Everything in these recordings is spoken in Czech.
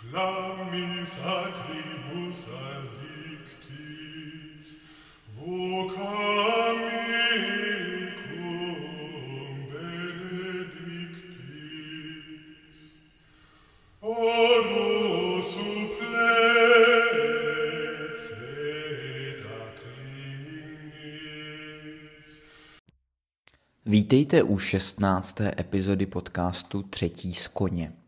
Flammis acribus addictis, vocam mecum benedictis. Oro supplex et acclinis. Vítejte u 16. epizody podcastu Třetí z koně.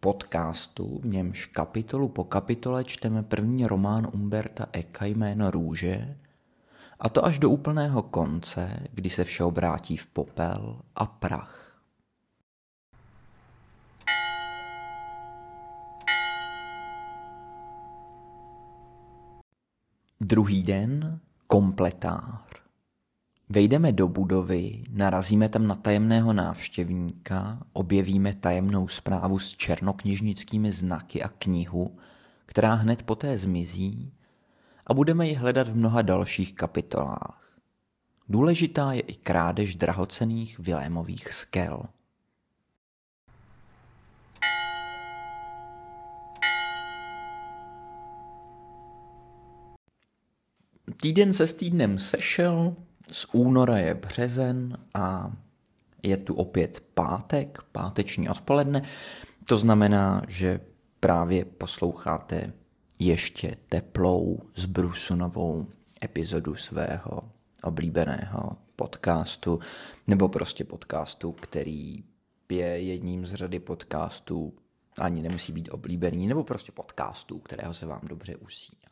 Podcastu, v němž kapitolu po kapitole čteme první román Umberta Eka jméno Růže, a to až do úplného konce, kdy se vše obrátí v popel a prach. Druhý den kompletář. Vejdeme do budovy, narazíme tam na tajemného návštěvníka, objevíme tajemnou zprávu s černokněžnickými znaky a knihu, která hned poté zmizí a budeme ji hledat v mnoha dalších kapitolách. Důležitá je i krádež drahocených Vilémových skel. Týden se s týdnem sešel, z února je březen a je tu opět pátek, páteční odpoledne. To znamená, že právě posloucháte ještě teplou zbrusunovou epizodu svého oblíbeného podcastu, nebo prostě podcastu, který je jedním z řady podcastů, ani nemusí být oblíbený, nebo prostě podcastů, kterého se vám dobře usíná.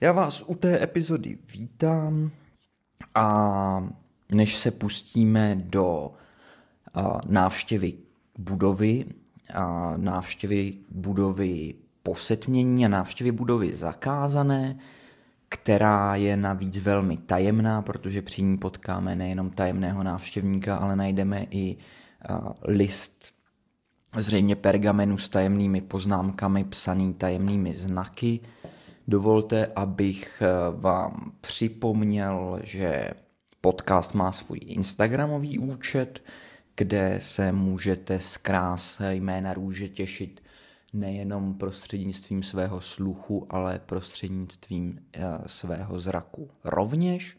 Já vás u té epizody vítám a než se pustíme do návštěvy budovy, návštěvy budovy posetmění a návštěvy budovy zakázané, která je navíc velmi tajemná, protože při ní potkáme nejenom tajemného návštěvníka, ale najdeme i list zřejmě pergamenu s tajemnými poznámkami, psaný tajemnými znaky, Dovolte, abych eh, vám připomněl, že podcast má svůj Instagramový účet, kde se můžete z krásy jména růže těšit nejenom prostřednictvím svého sluchu, ale prostřednictvím eh, svého zraku rovněž.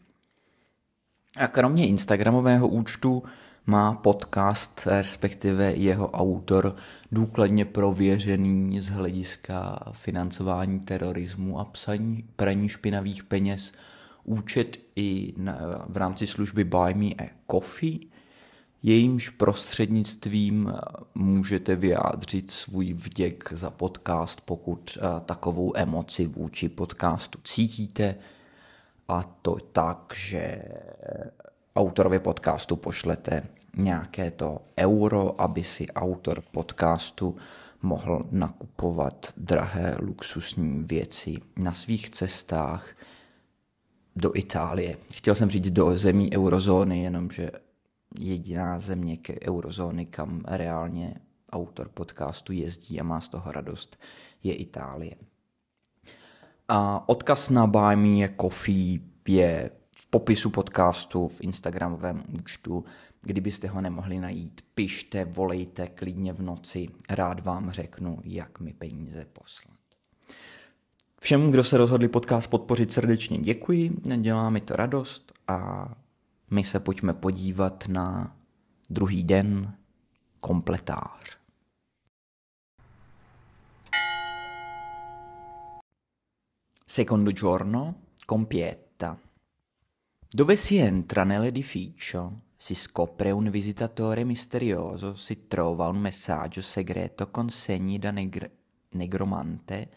A kromě Instagramového účtu má podcast, respektive jeho autor, důkladně prověřený z hlediska financování terorismu a psaní praní špinavých peněz účet i na, v rámci služby Buy Me a Coffee, jejímž prostřednictvím můžete vyjádřit svůj vděk za podcast, pokud takovou emoci vůči podcastu cítíte, a to tak, že autorovi podcastu pošlete nějaké to euro, aby si autor podcastu mohl nakupovat drahé luxusní věci na svých cestách do Itálie. Chtěl jsem říct do zemí eurozóny, jenomže jediná země ke eurozóny, kam reálně autor podcastu jezdí a má z toho radost, je Itálie. A odkaz na Buy Me Coffee je popisu podcastu, v Instagramovém účtu. Kdybyste ho nemohli najít, pište, volejte klidně v noci, rád vám řeknu, jak mi peníze poslat. Všem, kdo se rozhodli podcast podpořit, srdečně děkuji, dělá mi to radost a my se pojďme podívat na druhý den kompletář. Secondo giorno, compietta. Dove si entra nell'edificio, si scopre un visitatore misterioso, si trova un messaggio segreto con segni da negr- negromante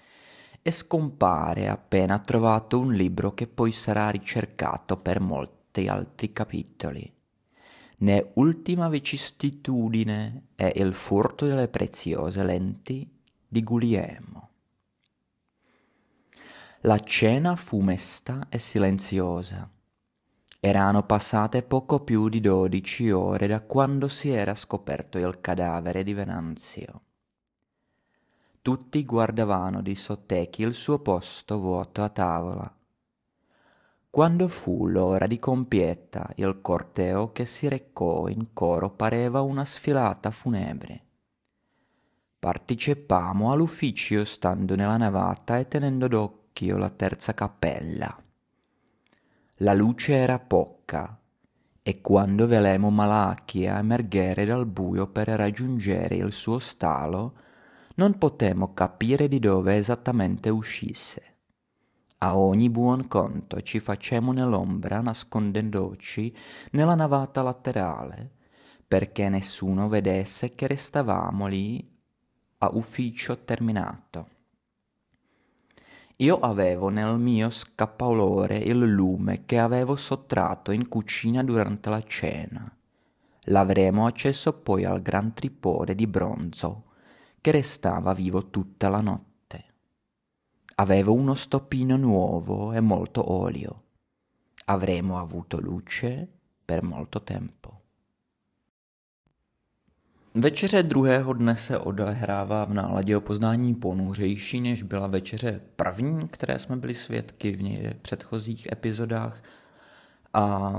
e scompare appena trovato un libro che poi sarà ricercato per molti altri capitoli. Ne ultima vicissitudine è il furto delle preziose lenti di Guglielmo. La cena fu mesta e silenziosa erano passate poco più di dodici ore da quando si era scoperto il cadavere di Venanzio. Tutti guardavano di sottecchi il suo posto vuoto a tavola. Quando fu l'ora di compietta, il corteo che si recò in coro pareva una sfilata funebre. partecipamo all'ufficio stando nella navata e tenendo d'occhio la terza cappella. La luce era poca e quando velemo Malachia emergere dal buio per raggiungere il suo stallo, non potemmo capire di dove esattamente uscisse. A ogni buon conto ci facemmo nell'ombra nascondendoci nella navata laterale, perché nessuno vedesse che restavamo lì a ufficio terminato. Io avevo nel mio scappolore il lume che avevo sottratto in cucina durante la cena. L'avremo acceso poi al gran tripode di bronzo che restava vivo tutta la notte. Avevo uno stoppino nuovo e molto olio. Avremo avuto luce per molto tempo. Večeře druhého dne se odehrává v náladě o poznání ponuřejší, než byla večeře první, které jsme byli svědky v předchozích epizodách. A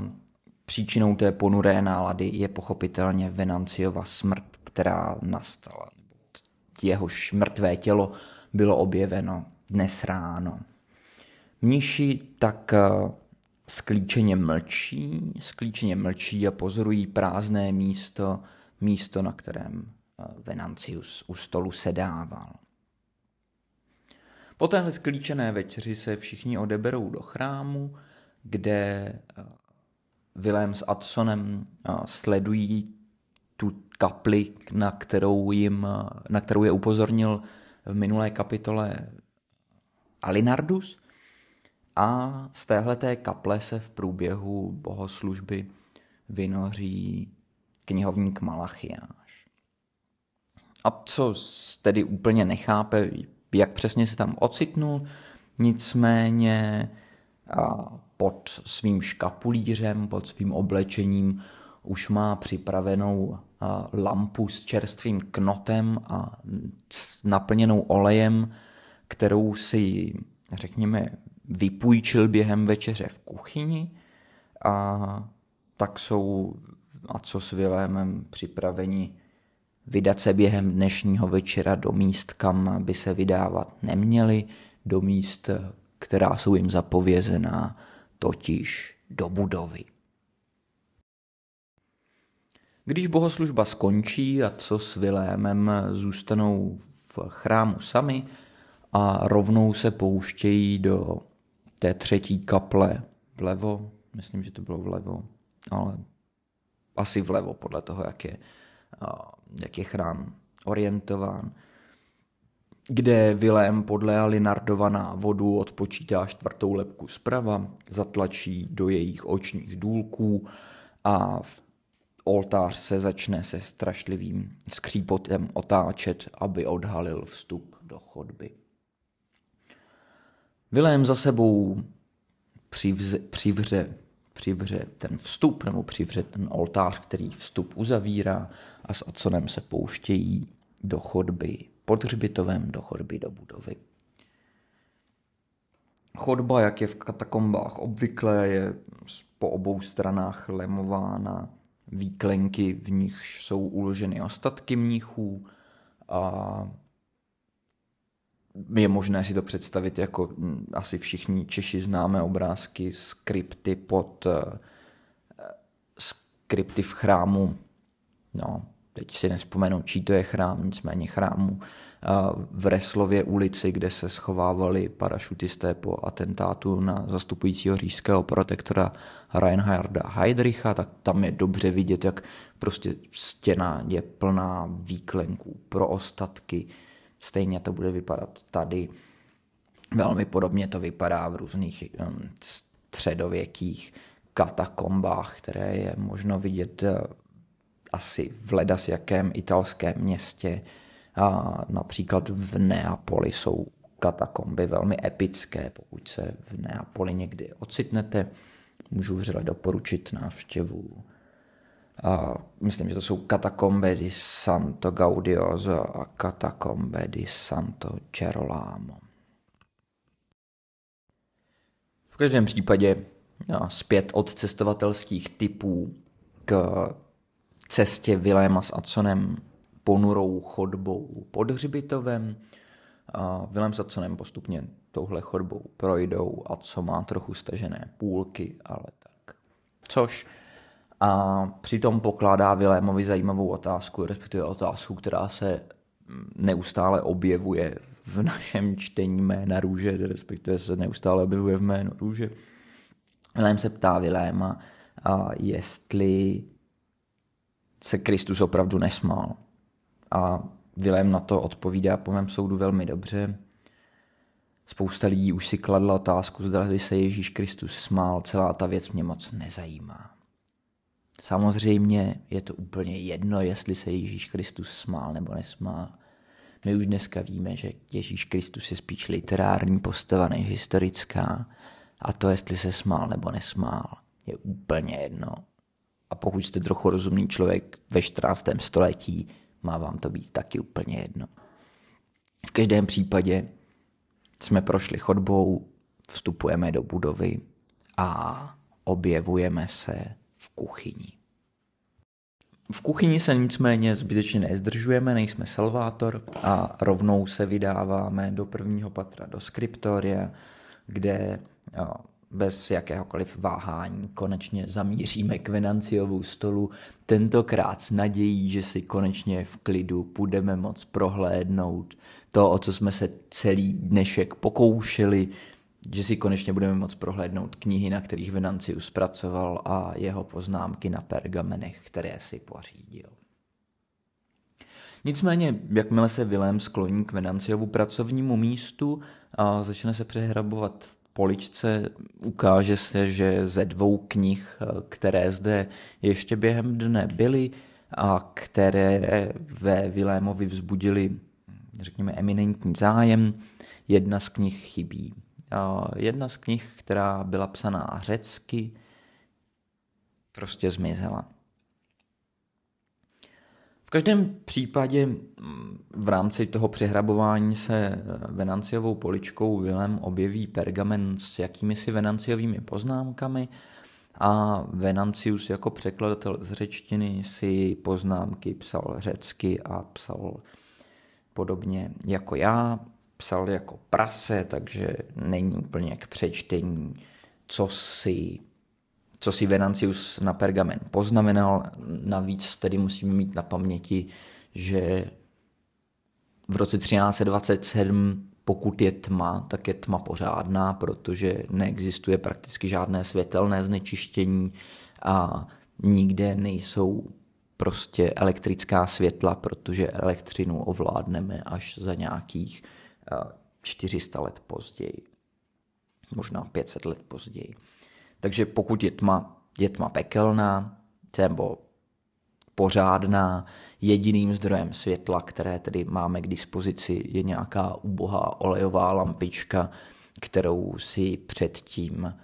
příčinou té ponuré nálady je pochopitelně Venanciova smrt, která nastala. Jehož mrtvé tělo bylo objeveno dnes ráno. Mniši tak eh, sklíčeně mlčí, sklíčeně mlčí a pozorují prázdné místo, místo, na kterém eh, Venancius u stolu sedával. Po téhle sklíčené večeři se všichni odeberou do chrámu, kde eh, Vilém s Adsonem eh, sledují tu kapli, na kterou, jim, na kterou je upozornil v minulé kapitole Alinardus. A z téhleté kaple se v průběhu bohoslužby vynoří knihovník Malachiáš. A co tedy úplně nechápe, jak přesně se tam ocitnul, nicméně pod svým škapulířem, pod svým oblečením už má připravenou lampu s čerstvým knotem a naplněnou olejem, kterou si, řekněme, vypůjčil během večeře v kuchyni a tak jsou a co s Vilémem připraveni vydat se během dnešního večera do míst, kam by se vydávat neměli, do míst, která jsou jim zapovězená, totiž do budovy. Když bohoslužba skončí a co s Vilémem zůstanou v chrámu sami a rovnou se pouštějí do té třetí kaple vlevo, myslím, že to bylo vlevo, ale asi vlevo podle toho, jak je, jak je chrám orientován, kde Vilém podle Linardova návodu odpočítá čtvrtou lepku zprava, zatlačí do jejich očních důlků a v oltář se začne se strašlivým skřípotem otáčet, aby odhalil vstup do chodby. Vilém za sebou přivze, přivře přivře ten vstup nebo přivře ten oltář, který vstup uzavírá a s Aconem se pouštějí do chodby pod hřbitovem, do chodby do budovy. Chodba, jak je v katakombách obvyklé, je po obou stranách lemována výklenky, v nich jsou uloženy ostatky mnichů a je možné si to představit jako hm, asi všichni Češi známe obrázky, skripty pod eh, skripty v chrámu. No, teď si nespomenu, čí to je chrám, nicméně chrámu eh, v Reslově ulici, kde se schovávali parašutisté po atentátu na zastupujícího říšského protektora Reinharda Heydricha, tak tam je dobře vidět, jak prostě stěna je plná výklenků pro ostatky, Stejně to bude vypadat tady. Velmi podobně to vypadá v různých středověkých katakombách, které je možno vidět uh, asi v ledas jakém italském městě. A například v Neapoli jsou katakomby velmi epické. Pokud se v Neapoli někdy ocitnete, můžu vřele doporučit návštěvu a myslím, že to jsou katakombe di Santo Gaudioso a katakombe di Santo Gerolamo. V každém případě no, zpět od cestovatelských typů k cestě Viléma s Aconem ponurou chodbou pod hřbitovem. Vilém s Atsonem postupně touhle chodbou projdou a co má trochu stažené půlky, ale tak. Což a přitom pokládá Vilémovi zajímavou otázku, respektive otázku, která se neustále objevuje v našem čtení jména růže, respektive se neustále objevuje v jménu růže. Vilém se ptá Viléma, a jestli se Kristus opravdu nesmál. A Vilém na to odpovídá po mém soudu velmi dobře. Spousta lidí už si kladla otázku, zda se Ježíš Kristus smál, celá ta věc mě moc nezajímá. Samozřejmě je to úplně jedno, jestli se Ježíš Kristus smál nebo nesmál. My už dneska víme, že Ježíš Kristus je spíš literární postava než historická a to, jestli se smál nebo nesmál, je úplně jedno. A pokud jste trochu rozumný člověk ve 14. století, má vám to být taky úplně jedno. V každém případě jsme prošli chodbou, vstupujeme do budovy a objevujeme se v kuchyni. V kuchyni se nicméně zbytečně nezdržujeme, nejsme Salvátor a rovnou se vydáváme do prvního patra, do skriptoria, kde bez jakéhokoliv váhání konečně zamíříme k Venanciovu stolu, tentokrát s nadějí, že si konečně v klidu budeme moc prohlédnout to, o co jsme se celý dnešek pokoušeli, že si konečně budeme moc prohlédnout knihy, na kterých Venancius zpracoval a jeho poznámky na pergamenech, které si pořídil. Nicméně, jakmile se Vilém skloní k Venanciovu pracovnímu místu a začne se přehrabovat v poličce, ukáže se, že ze dvou knih, které zde ještě během dne byly a které ve Vilémovi vzbudili, řekněme, eminentní zájem, jedna z knih chybí. Jedna z knih, která byla psaná řecky, prostě zmizela. V každém případě mm, v rámci toho přehrabování se eh, Venanciovou poličkou Vilem objeví pergamen s jakými si Venanciovými poznámkami a Venancius jako překladatel z řečtiny si poznámky psal řecky a psal podobně jako já, psal jako prase, takže není úplně k přečtení, co si, co si Venancius na pergamen poznamenal. Navíc tedy musíme mít na paměti, že v roce 1327 pokud je tma, tak je tma pořádná, protože neexistuje prakticky žádné světelné znečištění a nikde nejsou prostě elektrická světla, protože elektřinu ovládneme až za nějakých 400 let později, možná 500 let později. Takže pokud je tma, je tma pekelná, nebo pořádná, jediným zdrojem světla, které tedy máme k dispozici, je nějaká ubohá olejová lampička, kterou si předtím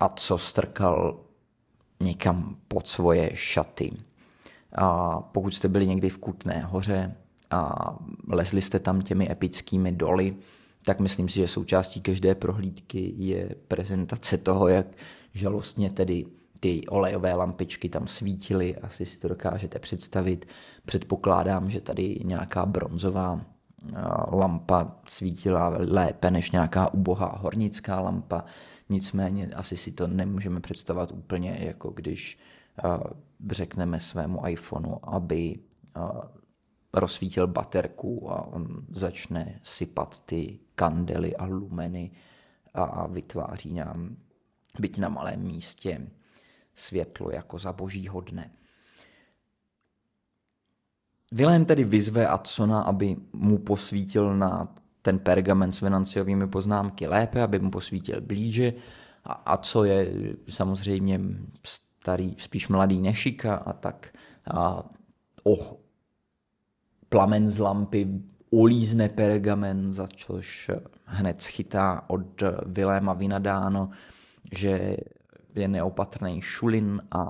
a co strkal někam pod svoje šaty. A pokud jste byli někdy v Kutné hoře, a lezli jste tam těmi epickými doly, tak myslím si, že součástí každé prohlídky je prezentace toho, jak žalostně tedy ty olejové lampičky tam svítily, asi si to dokážete představit. Předpokládám, že tady nějaká bronzová lampa svítila lépe než nějaká ubohá hornická lampa, nicméně asi si to nemůžeme představovat úplně jako když řekneme svému iPhoneu, aby rozsvítil baterku a on začne sypat ty kandely a lumeny a vytváří nám, byť na malém místě, světlo jako za božího dne. Vilém tedy vyzve Adsona, aby mu posvítil na ten pergamen s Venanciovými poznámky lépe, aby mu posvítil blíže. A, a co je samozřejmě starý, spíš mladý nešika a tak a, oh, plamen z lampy ulízne pergamen, za což hned schytá od Viléma vynadáno, že je neopatrný šulin a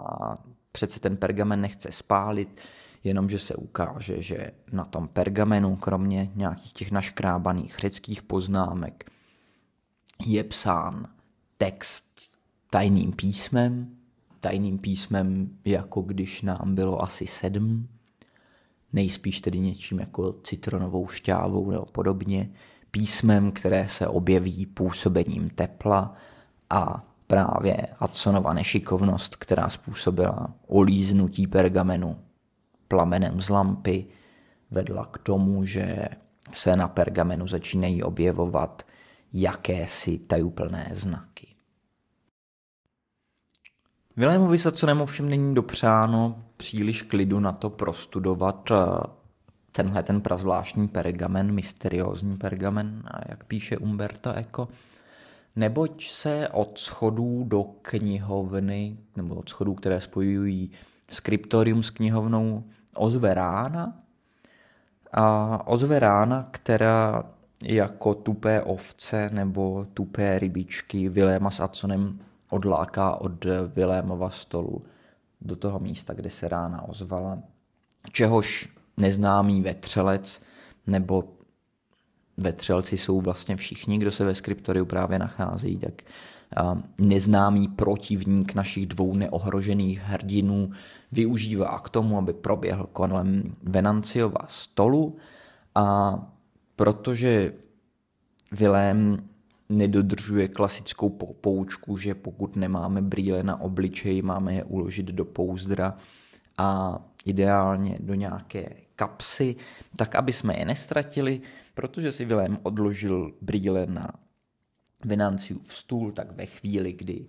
přece ten pergamen nechce spálit, jenomže se ukáže, že na tom pergamenu, kromě nějakých těch naškrábaných řeckých poznámek, je psán text tajným písmem, tajným písmem, jako když nám bylo asi sedm, nejspíš tedy něčím jako citronovou šťávou nebo podobně, písmem, které se objeví působením tepla a právě Adsonova nešikovnost, která způsobila olíznutí pergamenu plamenem z lampy, vedla k tomu, že se na pergamenu začínají objevovat jakési tajuplné znaky. Vilémovi Saconemu všem není dopřáno příliš klidu na to prostudovat eh, tenhle ten prazvláštní pergamen, mysteriózní pergamen, jak píše Umberto Eco, neboť se od schodů do knihovny, nebo od schodů, které spojují skriptorium s knihovnou, ozve rána. A ozve rána, která jako tupé ovce nebo tupé rybičky Viléma s Aconem odláká od Vilémova stolu do toho místa, kde se rána ozvala, čehož neznámý vetřelec nebo vetřelci jsou vlastně všichni, kdo se ve skriptoriu právě nacházejí, tak neznámý protivník našich dvou neohrožených hrdinů využívá k tomu, aby proběhl kolem Venanciova stolu. A protože Vilém nedodržuje klasickou poučku, že pokud nemáme brýle na obličeji, máme je uložit do pouzdra a ideálně do nějaké kapsy, tak aby jsme je nestratili, protože si Vilém odložil brýle na Venanciův stůl, tak ve chvíli, kdy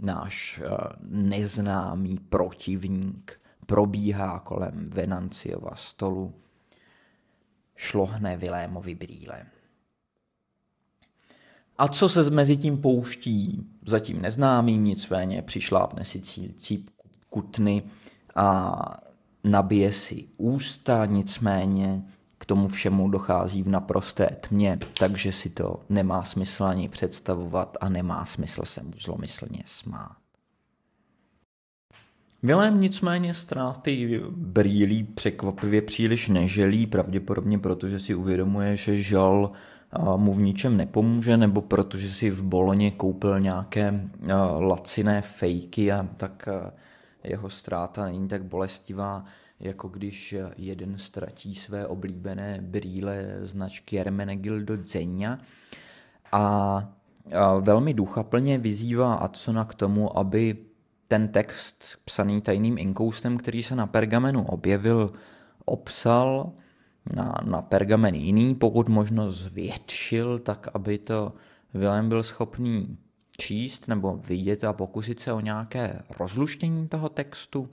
náš eh, neznámý protivník probíhá kolem Venanciova stolu, šlohne Vilémovi brýle. A co se mezi tím pouští, zatím neznámý, nicméně přišlápne si cíp kutny a nabije si ústa, nicméně k tomu všemu dochází v naprosté tmě, takže si to nemá smysl ani představovat a nemá smysl se mu zlomyslně smát. Vilém nicméně ztráty brýlí překvapivě příliš neželí, pravděpodobně protože si uvědomuje, že žal mu v ničem nepomůže, nebo protože si v Boloně koupil nějaké laciné fejky a tak jeho ztráta není tak bolestivá, jako když jeden ztratí své oblíbené brýle značky Hermenegildo Zenia a velmi duchaplně vyzývá Adsona k tomu, aby ten text psaný tajným inkoustem, který se na pergamenu objevil, obsal na, na pergamen jiný, pokud možno zvětšil, tak aby to Vilém byl schopný číst nebo vidět a pokusit se o nějaké rozluštění toho textu.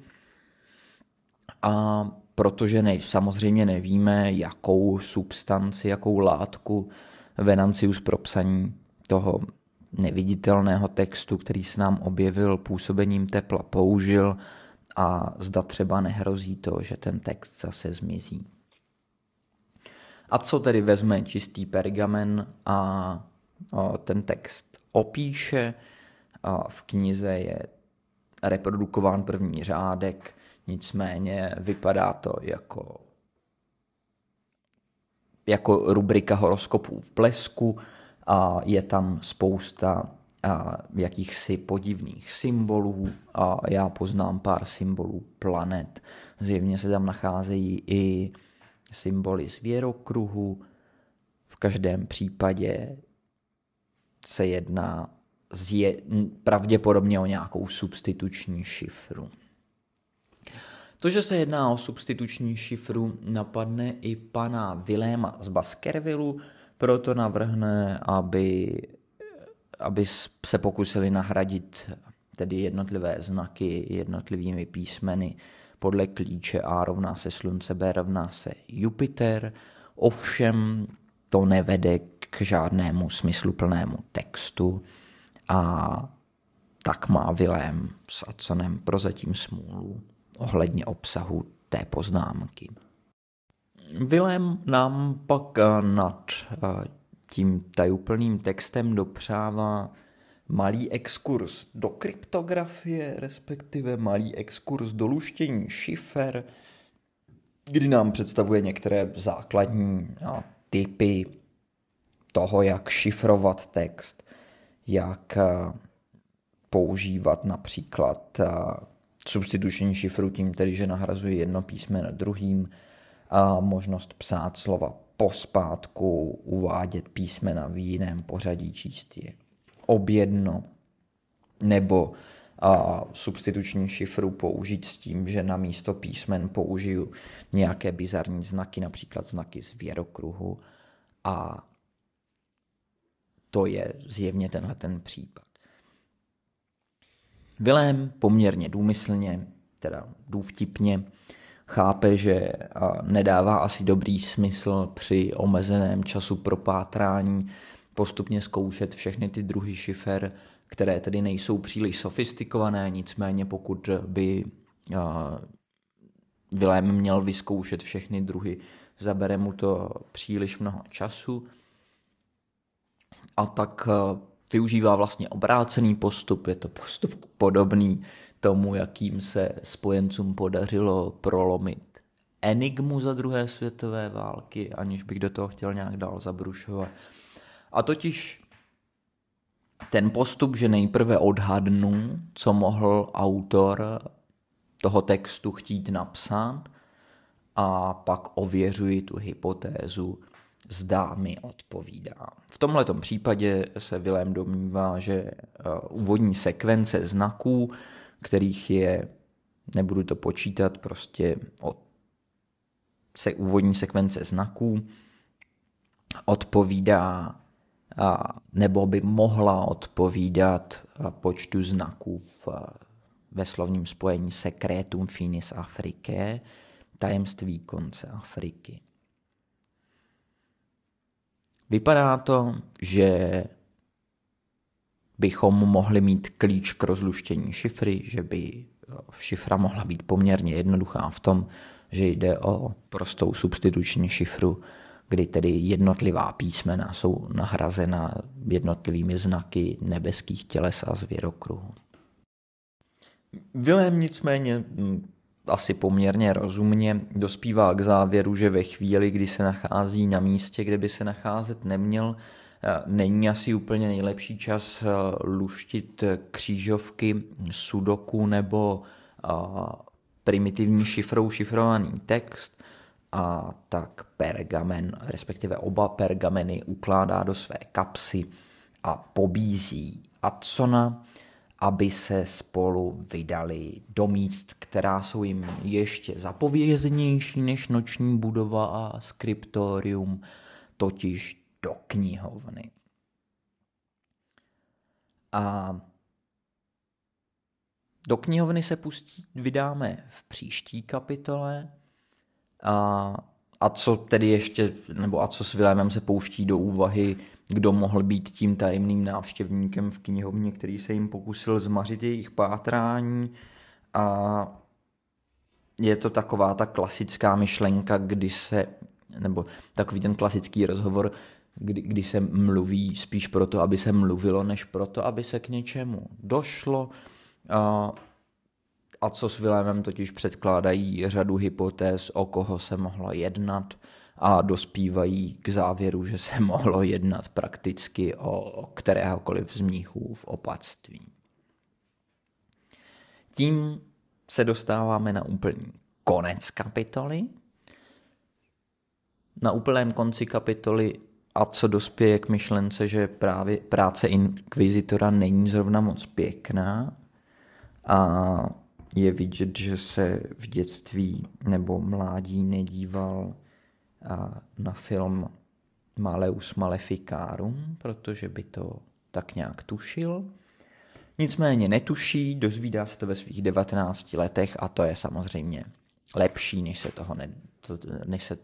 A protože ne, samozřejmě nevíme, jakou substanci, jakou látku Venancius pro psaní toho neviditelného textu, který se nám objevil působením tepla, použil a zda třeba nehrozí to, že ten text zase zmizí. A co tedy vezme čistý pergamen a ten text opíše? V knize je reprodukován první řádek, nicméně vypadá to jako jako rubrika horoskopů v blesku a je tam spousta a jakýchsi podivných symbolů a já poznám pár symbolů planet. Zjevně se tam nacházejí i symboly zvěrokruhu. V každém případě se jedná zje, pravděpodobně o nějakou substituční šifru. To, že se jedná o substituční šifru, napadne i pana Viléma z Baskervillu, proto navrhne, aby, aby se pokusili nahradit tedy jednotlivé znaky jednotlivými písmeny podle klíče A rovná se Slunce, B rovná se Jupiter, ovšem to nevede k žádnému smysluplnému textu a tak má Vilém s Adsonem prozatím smůlu ohledně obsahu té poznámky. Vilém nám pak nad tím tajuplným textem dopřává malý exkurs do kryptografie, respektive malý exkurs do luštění šifer, kdy nám představuje některé základní no, typy toho, jak šifrovat text, jak eh, používat například eh, substituční šifru tím, tedy, že nahrazuje jedno písmeno druhým, a možnost psát slova pospátku, uvádět písmena v jiném pořadí, číst je objedno, nebo a substituční šifru použít s tím, že na místo písmen použiju nějaké bizarní znaky, například znaky z věrokruhu a to je zjevně tenhle ten případ. Vilém poměrně důmyslně, teda důvtipně, chápe, že nedává asi dobrý smysl při omezeném času propátrání postupně zkoušet všechny ty druhy šifer, které tedy nejsou příliš sofistikované, nicméně pokud by Vilém měl vyzkoušet všechny druhy, zabere mu to příliš mnoho času a tak využívá vlastně obrácený postup, je to postup podobný tomu, jakým se spojencům podařilo prolomit enigmu za druhé světové války, aniž bych do toho chtěl nějak dál zabrušovat. A totiž ten postup, že nejprve odhadnu, co mohl autor toho textu chtít napsat a pak ověřuji tu hypotézu, zdá mi odpovídá. V tomhle případě se Vilém domnívá, že eh, úvodní sekvence znaků, kterých je, nebudu to počítat, prostě od se, úvodní sekvence znaků odpovídá nebo by mohla odpovídat počtu znaků v, ve slovním spojení secretum finis Africae, tajemství konce Afriky. Vypadá to, že bychom mohli mít klíč k rozluštění šifry, že by šifra mohla být poměrně jednoduchá v tom, že jde o prostou substituční šifru, kdy tedy jednotlivá písmena jsou nahrazena jednotlivými znaky nebeských těles a zvěrokruhů. Vilém nicméně asi poměrně rozumně dospívá k závěru, že ve chvíli, kdy se nachází na místě, kde by se nacházet neměl, eh, není asi úplně nejlepší čas eh, luštit křížovky sudoku nebo eh, primitivní šifrou šifrovaný text a tak pergamen, respektive oba pergameny ukládá do své kapsy a pobízí Adsona, aby se spolu vydali do míst, která jsou jim ještě zapověznější než noční budova a skriptorium, totiž do knihovny. A do knihovny se pustí, vydáme v příští kapitole a, a co tedy ještě, nebo a co s Vilémem se pouští do úvahy kdo mohl být tím tajemným návštěvníkem v knihovně, který se jim pokusil zmařit jejich pátrání a je to taková ta klasická myšlenka, kdy se, nebo takový ten klasický rozhovor, kdy, kdy se mluví spíš proto, aby se mluvilo, než proto, aby se k něčemu došlo. A, a co s Vilémem totiž předkládají řadu hypotéz, o koho se mohlo jednat, a dospívají k závěru, že se mohlo jednat prakticky o, kteréhokoliv z mníchů v opatství. Tím se dostáváme na úplný konec kapitoly. Na úplném konci kapitoly a co dospěje k myšlence, že právě práce inkvizitora není zrovna moc pěkná a je vidět, že se v dětství nebo mládí nedíval na film Maleus Maleficarum, protože by to tak nějak tušil. Nicméně netuší, dozvídá se to ve svých 19 letech a to je samozřejmě lepší, než se, toho ne, to, než se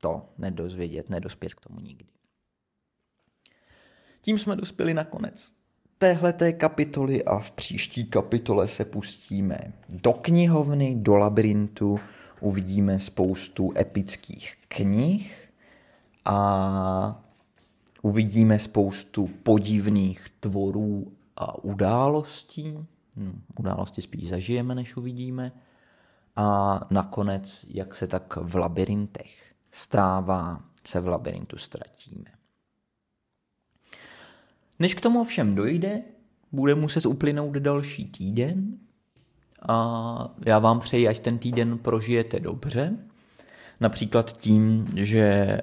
to nedozvědět, nedospět k tomu nikdy. Tím jsme dospěli na konec téhleté kapitoly a v příští kapitole se pustíme do knihovny, do labirintu, uvidíme spoustu epických knih a uvidíme spoustu podivných tvorů a událostí. Hm, události spíš zažijeme, než uvidíme. A nakonec, jak se tak v labirintech stává, se v labirintu ztratíme. Než k tomu ovšem dojde, bude muset uplynout další týden a já vám přeji, ať ten týden prožijete dobře Například tím, že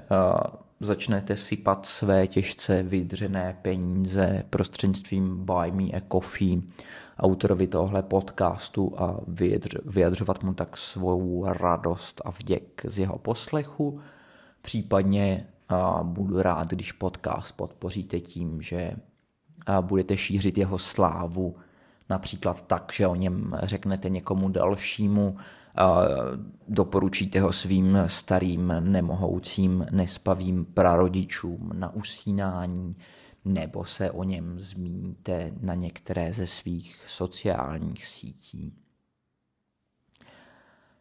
začnete sypat své těžce vydřené peníze prostřednictvím Buy Me a Coffee autorovi tohle podcastu a vyjadřovat mu tak svou radost a vděk z jeho poslechu. Případně budu rád, když podcast podpoříte tím, že budete šířit jeho slávu například tak, že o něm řeknete někomu dalšímu, doporučíte ho svým starým, nemohoucím, nespavým prarodičům na usínání, nebo se o něm zmíníte na některé ze svých sociálních sítí.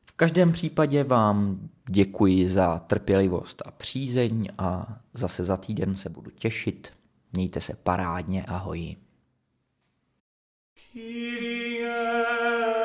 V každém případě vám děkuji za trpělivost a přízeň a zase za týden se budu těšit. Mějte se parádně, ahoj. Christe